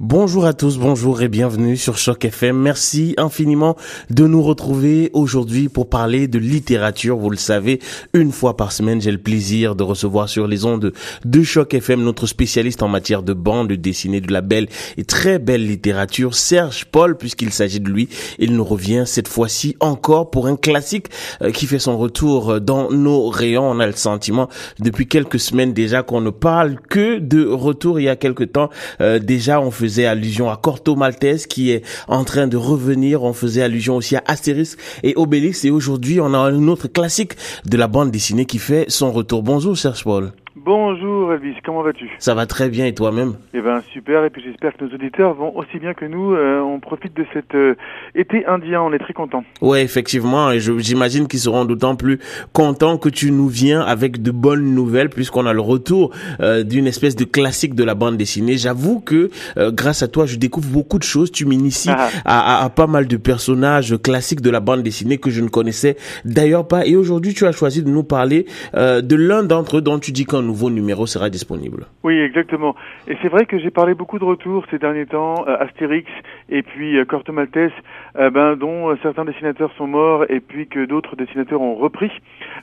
Bonjour à tous, bonjour et bienvenue sur Choc FM. Merci infiniment de nous retrouver aujourd'hui pour parler de littérature. Vous le savez, une fois par semaine, j'ai le plaisir de recevoir sur les ondes de Choc FM notre spécialiste en matière de bande dessinée, de la belle et très belle littérature, Serge Paul, puisqu'il s'agit de lui. Il nous revient cette fois-ci encore pour un classique euh, qui fait son retour dans nos rayons. On a le sentiment depuis quelques semaines déjà qu'on ne parle que de retour. Il y a quelques temps euh, déjà, on faisait faisait allusion à Corto Maltese qui est en train de revenir. On faisait allusion aussi à Astérix et Obélix. Et aujourd'hui, on a un autre classique de la bande dessinée qui fait son retour. Bonjour Serge Paul. Bonjour Elvis, comment vas-tu? Ça va très bien et toi-même? Eh ben super et puis j'espère que nos auditeurs vont aussi bien que nous. Euh, on profite de cet euh, été indien, on est très contents. Ouais, effectivement, et j'imagine qu'ils seront d'autant plus contents que tu nous viens avec de bonnes nouvelles puisqu'on a le retour euh, d'une espèce de classique de la bande dessinée. J'avoue que grâce à toi, je découvre beaucoup de choses. Tu m'inities ah. à, à, à, pas mal de personnages classiques de la bande dessinée que je ne connaissais d'ailleurs pas. Et aujourd'hui, tu as choisi de nous parler de l'un d'entre eux dont tu dis qu'on nouveau numéro sera disponible. Oui, exactement. Et c'est vrai que j'ai parlé beaucoup de retours ces derniers temps, euh, Astérix et puis euh, Corto Maltese, euh, ben, dont certains dessinateurs sont morts et puis que d'autres dessinateurs ont repris.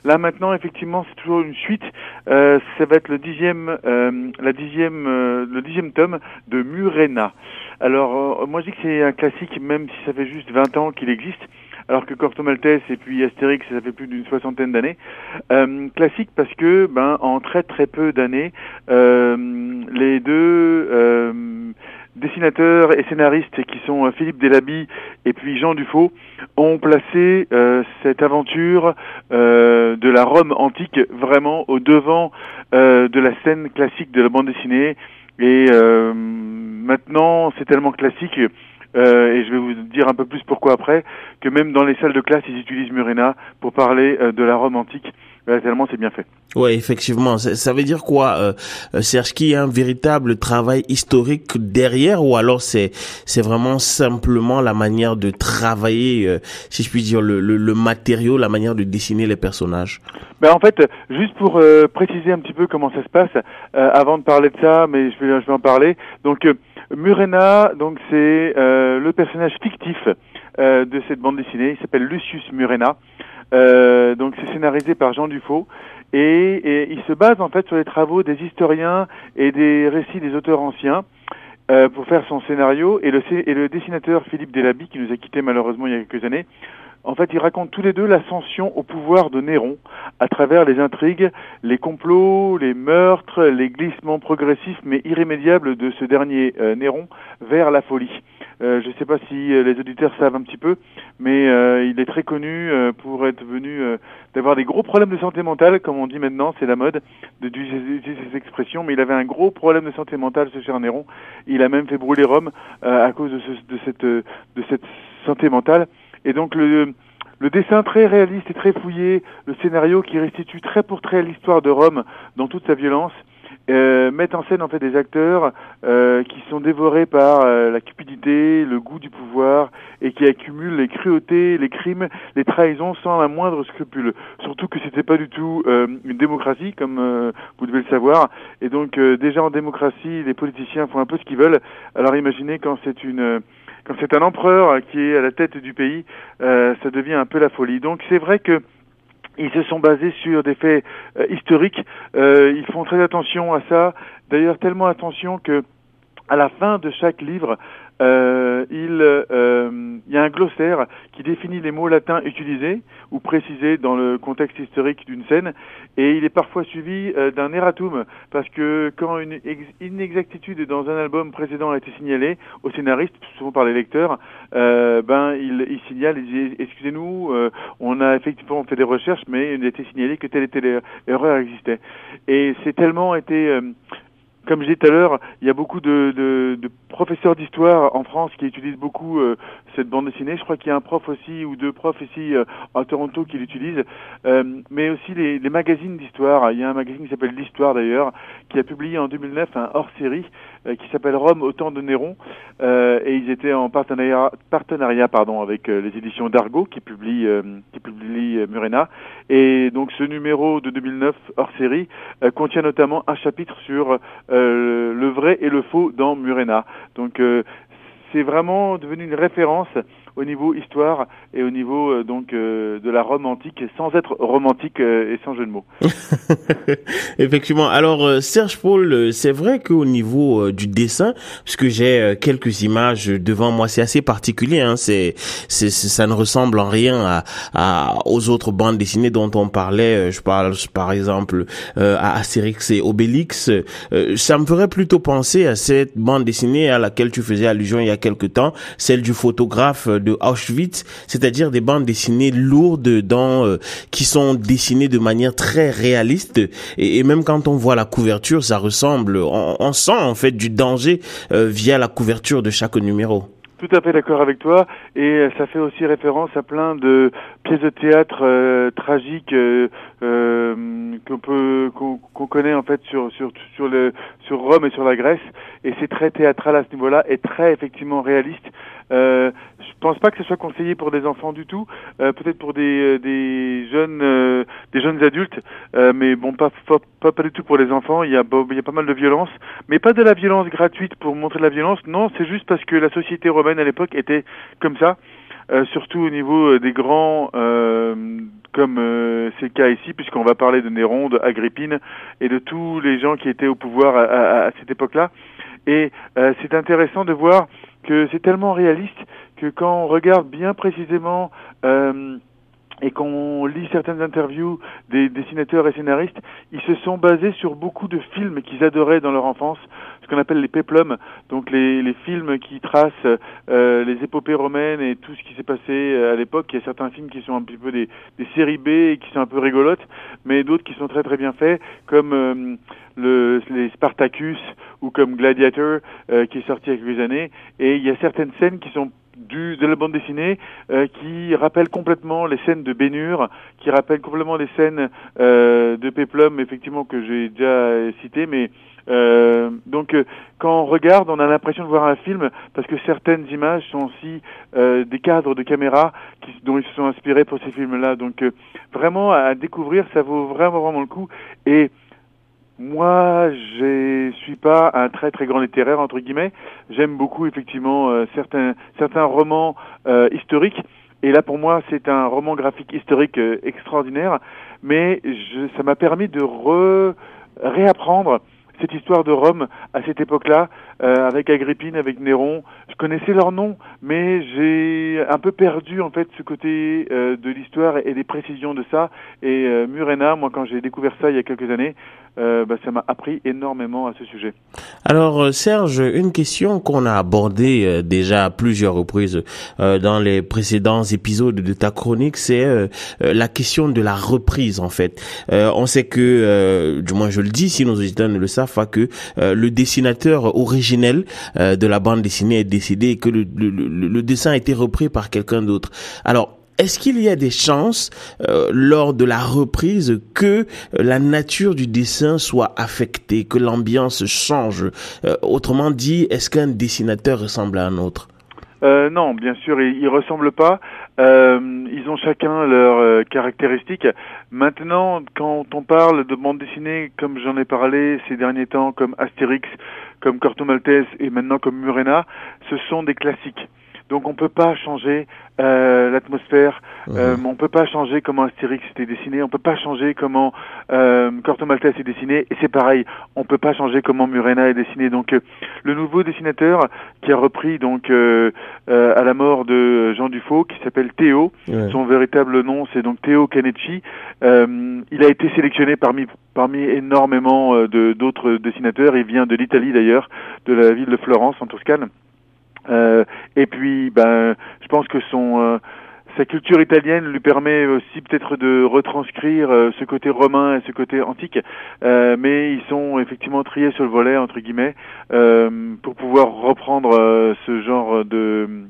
Là maintenant, effectivement, c'est toujours une suite. ça va être le dixième, la dixième, le dixième tome de Murena. Alors, moi je dis que c'est un classique, même si ça fait juste 20 ans qu'il existe alors que Corto Maltese et puis Astérix, ça fait plus d'une soixantaine d'années. Euh, classique parce que, ben, en très très peu d'années, euh, les deux euh, dessinateurs et scénaristes qui sont Philippe Delaby et puis Jean Dufaux ont placé cette aventure de la Rome antique vraiment au devant de la scène classique de la bande dessinée. Et maintenant, c'est tellement classique euh, et je vais vous dire un peu plus pourquoi après, que même dans les salles de classe, ils utilisent Murena pour parler euh, de la Rome antique. Euh, tellement c'est bien fait. Ouais, effectivement. Ça, veut dire quoi, euh, Serge, qu'il y a un véritable travail historique derrière, ou alors c'est c'est vraiment simplement la manière de travailler, si je puis dire, le, le, le, matériau, la manière de dessiner les personnages? Ben en fait, juste pour préciser un petit peu comment ça se passe, avant de parler de ça, mais je vais je vais en parler. Donc Murena, donc c'est euh, le personnage fictif euh, de cette bande dessinée. Il s'appelle Lucius Murena. Euh, donc c'est scénarisé par Jean Dufaux et, il se base en fait sur les travaux des historiens et des récits des auteurs anciens. pour faire son scénario et le, et le dessinateur Philippe Delaby qui nous a quittés malheureusement il y a quelques années en fait, ils racontent tous les deux l'ascension au pouvoir de Néron à travers les intrigues, les complots, les meurtres, les glissements progressifs mais irrémédiables de ce dernier euh, Néron vers la folie. Euh, je ne sais pas si euh, les auditeurs savent un petit peu, mais il est très connu pour être venu d'avoir des gros problèmes de santé mentale, comme on dit maintenant, c'est la mode d'utiliser ces expressions, mais il avait un gros problème de santé mentale, ce cher Néron. Il a même fait brûler Rome à cause de, de, cette, de cette santé mentale. Et donc le, le dessin très réaliste et très fouillé, le scénario qui restitue très pour très l'histoire de Rome dans toute sa violence, euh, mettent en scène en fait des acteurs euh, qui sont dévorés par euh, la cupidité, le goût du pouvoir et qui accumulent les cruautés, les crimes, les trahisons sans la moindre scrupule. Surtout que c'était pas du tout euh, une démocratie comme vous devez le savoir. Et donc déjà en démocratie, les politiciens font un peu ce qu'ils veulent. Alors imaginez quand c'est une quand c'est un empereur qui est à la tête du pays, euh, ça devient un peu la folie. Donc c'est vrai que ils se sont basés sur des faits euh, historiques. Euh, ils font très attention à ça. D'ailleurs, tellement attention que à la fin de chaque livre, euh, il, euh, y a un glossaire qui définit les mots latins utilisés ou précisés dans le contexte historique d'une scène, et il est parfois suivi euh, d'un erratum, parce que quand une inexactitude dans un album précédent a été signalée au scénariste, souvent par les lecteurs, euh, ben il, il, signale, il dit excusez-nous, on a effectivement fait des recherches, mais il a été signalé que telle et telle erreur existait. Et c'est tellement été comme je disais tout à l'heure, il y a beaucoup de, de, de professeurs d'histoire en France qui utilisent beaucoup euh, cette bande dessinée. Je crois qu'il y a un prof aussi ou deux profs ici euh, à Toronto qui l'utilisent, euh, mais aussi les, les magazines d'histoire. Il y a un magazine qui s'appelle l'Histoire d'ailleurs, qui a publié en 2009 un hors-série qui s'appelle Rome au temps de Néron, et ils étaient en partenariat, partenariat pardon, avec les éditions d'Argo qui publient qui publie Murena, et donc ce numéro de 2009 hors série contient notamment un chapitre sur le vrai et le faux dans Murena. Donc c'est vraiment devenu une référence au niveau histoire et au niveau euh, donc euh, de la Rome antique sans être romantique euh, et sans jeu de mots. Effectivement. Alors Serge Paul, c'est vrai qu'au niveau du dessin, puisque j'ai quelques images devant moi, c'est assez particulier. Hein, c'est, c'est, ça ne ressemble en rien à, à, aux autres bandes dessinées dont on parlait. Je parle par exemple à Astérix et Obélix. ça me ferait plutôt penser à cette bande dessinée à laquelle tu faisais allusion il y a quelque temps, celle du photographe de Auschwitz, c'est-à-dire des bandes dessinées lourdes dans euh, qui sont dessinées de manière très réaliste. Et, même quand on voit la couverture, ça ressemble, on, sent en fait du danger euh, via la couverture de chaque numéro. Tout à fait d'accord avec toi. Et euh, ça fait aussi référence à plein de pièces de théâtre tragiques qu'on peut qu'on connaît en fait sur sur sur Rome et sur la Grèce. Et c'est très théâtral à ce niveau-là et très effectivement réaliste euh, je pense pas que ce soit conseillé pour des enfants du tout, euh, peut-être pour des, euh, des jeunes euh, des jeunes adultes, mais bon pas, pas, pas du tout pour les enfants. Il y a il y a pas mal de violence, mais pas de la violence gratuite pour montrer de la violence. Non, c'est juste parce que la société romaine à l'époque était comme ça. surtout au niveau des grands, comme c'est le cas ici, puisqu'on va parler de Néron, de Agrippine et de tous les gens qui étaient au pouvoir à, à cette époque-là. Et c'est intéressant de voir que c'est tellement réaliste que quand on regarde bien précisément euh, et qu'on lit certaines interviews des dessinateurs et scénaristes, ils se sont basés sur beaucoup de films qu'ils adoraient dans leur enfance, ce qu'on appelle les péplums, donc les, les films qui tracent euh, les épopées romaines et tout ce qui s'est passé euh, à l'époque. Il y a certains films qui sont un petit peu des, des séries B et qui sont un peu rigolotes, mais d'autres qui sont très très bien faits, comme euh, le, les Spartacus ou comme Gladiator euh, qui est sorti il y a quelques années. Et il y a certaines scènes qui sont du, de la bande dessinée euh, qui rappellent complètement les scènes de Bénure, qui rappellent complètement les scènes euh, de Peplum, effectivement, que j'ai déjà cité, mais euh, donc quand on regarde, on a l'impression de voir un film parce que certaines images sont aussi des cadres de caméra qui, dont ils se sont inspirés pour ces films-là. Donc vraiment à découvrir, ça vaut vraiment vraiment le coup. Et moi, je suis pas un très très grand littéraire entre guillemets. J'aime beaucoup effectivement euh, certains certains romans euh, historiques. Et là, pour moi, c'est un roman graphique historique euh, extraordinaire. Mais je, ça m'a permis de re, réapprendre cette histoire de Rome à cette époque-là, euh, avec Agrippine, avec Néron. Je connaissais leur nom, mais j'ai un peu perdu en fait ce côté euh, de l'histoire et des précisions de ça. Et euh, Murena, moi quand j'ai découvert ça il y a quelques années, bah, ça m'a appris énormément à ce sujet. Alors Serge, une question qu'on a abordée déjà à plusieurs reprises dans les précédents épisodes de ta chronique, c'est la question de la reprise en fait. on sait que, du moins je le dis, si nos auditeurs ne le savent pas, que le dessinateur original euh, de la bande dessinée est décédé et que le, le, dessin a été repris par quelqu'un d'autre. Alors, est-ce qu'il y a des chances euh, lors de la reprise que euh, la nature du dessin soit affectée, que l'ambiance change? Autrement dit, est-ce qu'un dessinateur ressemble à un autre? Euh, non, bien sûr, ils, ils ressemblent pas. Euh, ils ont chacun leurs euh, caractéristiques. Maintenant, quand on parle de bande dessinée, comme j'en ai parlé ces derniers temps, comme Astérix, comme Corto Maltese et maintenant comme Murena, ce sont des classiques. Donc on peut pas changer euh, l'atmosphère, euh, on peut pas changer comment Astérix était dessiné, on peut pas changer comment euh, Corto Maltese est dessiné, et c'est pareil, on peut pas changer comment Murena est dessiné. Donc euh, le nouveau dessinateur qui a repris donc euh, à la mort de Jean Dufaux, qui s'appelle Théo, son véritable nom c'est donc Théo Canetti, il a été sélectionné parmi parmi énormément de d'autres dessinateurs, il vient de l'Italie d'ailleurs, de la ville de Florence en Toscane. Euh, et puis, ben, je pense que son euh, sa culture italienne lui permet aussi peut-être de retranscrire euh, ce côté romain et ce côté antique, euh, mais ils sont effectivement triés sur le volet entre guillemets pour pouvoir reprendre ce genre de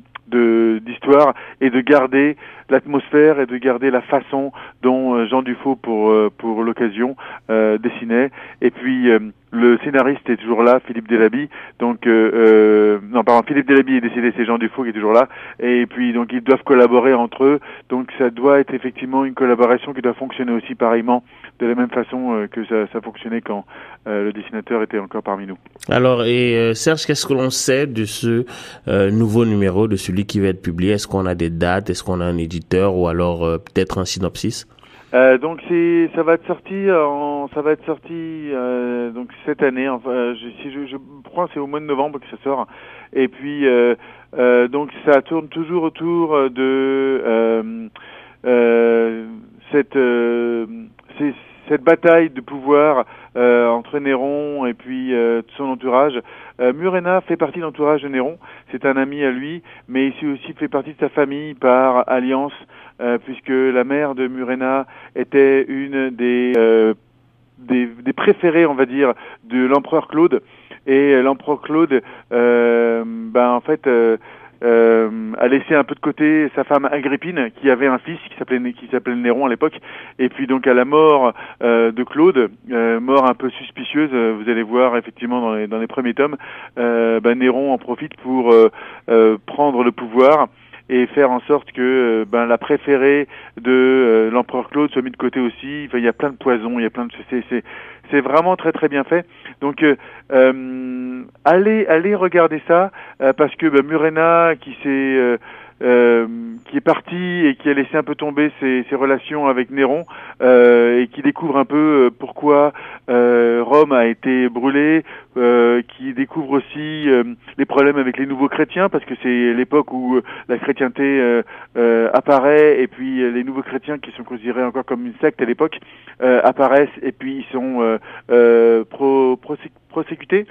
d'histoire et de garder l'atmosphère et de garder la façon dont Jean Dufaux pour pour l'occasion dessinait et puis le scénariste est toujours là, Philippe Delaby. Donc, euh, euh, non, pardon, Philippe Delaby est décédé, c'est Jean Dufault qui est toujours là. Et puis, donc, ils doivent collaborer entre eux. Donc, ça doit être effectivement une collaboration qui doit fonctionner aussi pareillement, de la même façon euh, que ça, fonctionnait quand euh, le dessinateur était encore parmi nous. Alors, et euh, Serge, qu'est-ce que l'on sait de ce nouveau numéro, de celui qui va être publié? Est-ce qu'on a des dates? Est-ce qu'on a un éditeur? Ou alors peut-être un synopsis euh, donc c'est ça va être sorti en ça va être sorti euh, donc cette année enfin je, si je, je crois c'est au mois de novembre que ça sort. Et puis euh, euh donc ça tourne toujours autour de euh, cette cette bataille de pouvoir entre Néron et puis son entourage. Murena fait partie de l'entourage de Néron, c'est un ami à lui, mais il aussi fait partie de sa famille par alliance euh, puisque la mère de Murena était une des, euh, des, des, préférées, on va dire, de l'empereur Claude. Et l'empereur Claude, euh, ben en fait, euh, a laissé un peu de côté sa femme Agrippine, qui avait un fils qui s'appelait qui s'appelait Néron à l'époque. Et puis donc à la mort de Claude, mort un peu suspicieuse, vous allez voir effectivement dans les, dans les premiers tomes, ben Néron en profite pour prendre le pouvoir et faire en sorte que euh, ben, la préférée de euh, l'empereur Claude soit mise de côté aussi. Il y a plein de poisons, il y a plein de c'est c'est vraiment très très bien fait. Donc euh, euh allez allez regarder ça parce que ben, Murena qui s'est euh, qui est parti et qui a laissé un peu tomber ses, ses relations avec Néron euh, et qui découvre un peu euh, pourquoi euh, Rome a été brûlée, qui découvre aussi les problèmes avec les nouveaux chrétiens parce que c'est l'époque où la chrétienté apparaît et puis les nouveaux chrétiens qui sont considérés encore comme une secte à l'époque apparaissent et puis ils sont pro, prosécutés.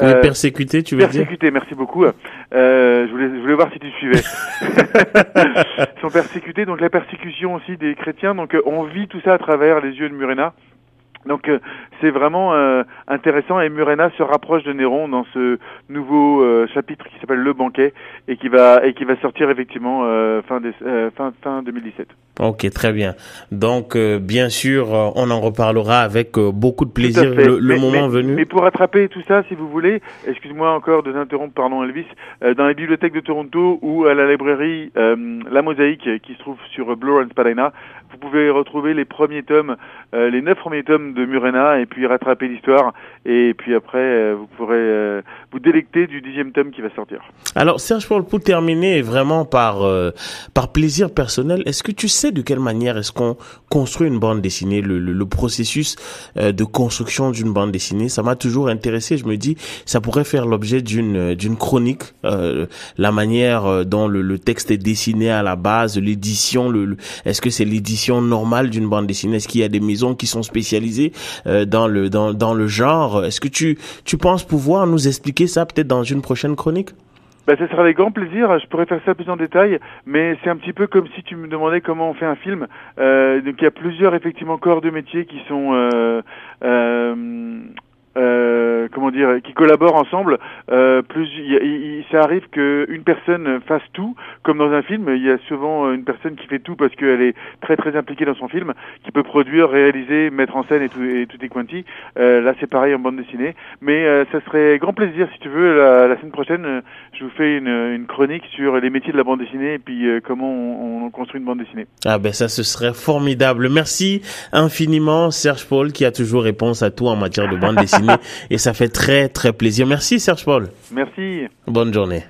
Oui, euh, persécuté, tu veux persécuté, dire Persécuté, merci beaucoup. Euh, je, voulais, je voulais voir si tu suivais. Ils sont persécutés, donc la persécution aussi des chrétiens. Donc euh, on vit tout ça à travers les yeux de Murena. Donc euh, c'est vraiment euh, intéressant et Murena se rapproche de Néron dans ce nouveau euh, chapitre qui s'appelle Le Banquet et qui va et qui va sortir effectivement fin, fin fin 2017. Ok, très bien. Donc bien sûr, on en reparlera avec beaucoup de plaisir le, moment venu. Mais pour rattraper tout ça, si vous voulez, excuse-moi encore de t'interrompre, pardon Elvis, dans les bibliothèques de Toronto ou à la librairie La Mosaïque qui se trouve sur Bloor and Spadina, vous pouvez retrouver les premiers tomes, les neuf premiers tomes de Murena et puis rattraper l'histoire et puis après euh, vous pourrez euh, vous délecter du dixième tome qui va sortir. Alors Serge Paul, pour terminer vraiment par euh, par plaisir personnel, est-ce que tu sais de quelle manière est-ce qu'on construit une bande dessinée, le, le, processus de construction d'une bande dessinée, ça m'a toujours intéressé. Je me dis ça pourrait faire l'objet d'une d'une chronique, la manière dont le, le, texte est dessiné à la base, l'édition, le, est-ce que c'est l'édition normale d'une bande dessinée, est-ce qu'il y a des maisons qui sont spécialisées euh, dans le dans, dans le genre. Est-ce que tu tu penses pouvoir nous expliquer ça peut-être dans une prochaine chronique? Ben, ça sera avec grand plaisir. Je pourrais faire ça plus en détail, mais c'est un petit peu comme si tu me demandais comment on fait un film. Euh, donc il y a plusieurs effectivement corps de métier qui sont euh, euh, euh, comment dire, qui collaborent ensemble. Euh, plus, il, ça arrive qu'une personne fasse tout, comme dans un film. Il y a souvent une personne qui fait tout parce qu'elle est très très impliquée dans son film, qui peut produire, réaliser, mettre en scène et tout, et tout est quanti. Euh, là, c'est pareil en bande dessinée. Mais euh, ça serait grand plaisir, si tu veux, la, la semaine prochaine, je vous fais une, une, chronique sur les métiers de la bande dessinée et puis comment on, on, construit une bande dessinée. Ah ben ça, ce serait formidable. Merci infiniment, Serge Paul, qui a toujours réponse à tout en matière de bande dessinée. Et ça fait très très plaisir. Merci Serge Paul. Merci. Bonne journée.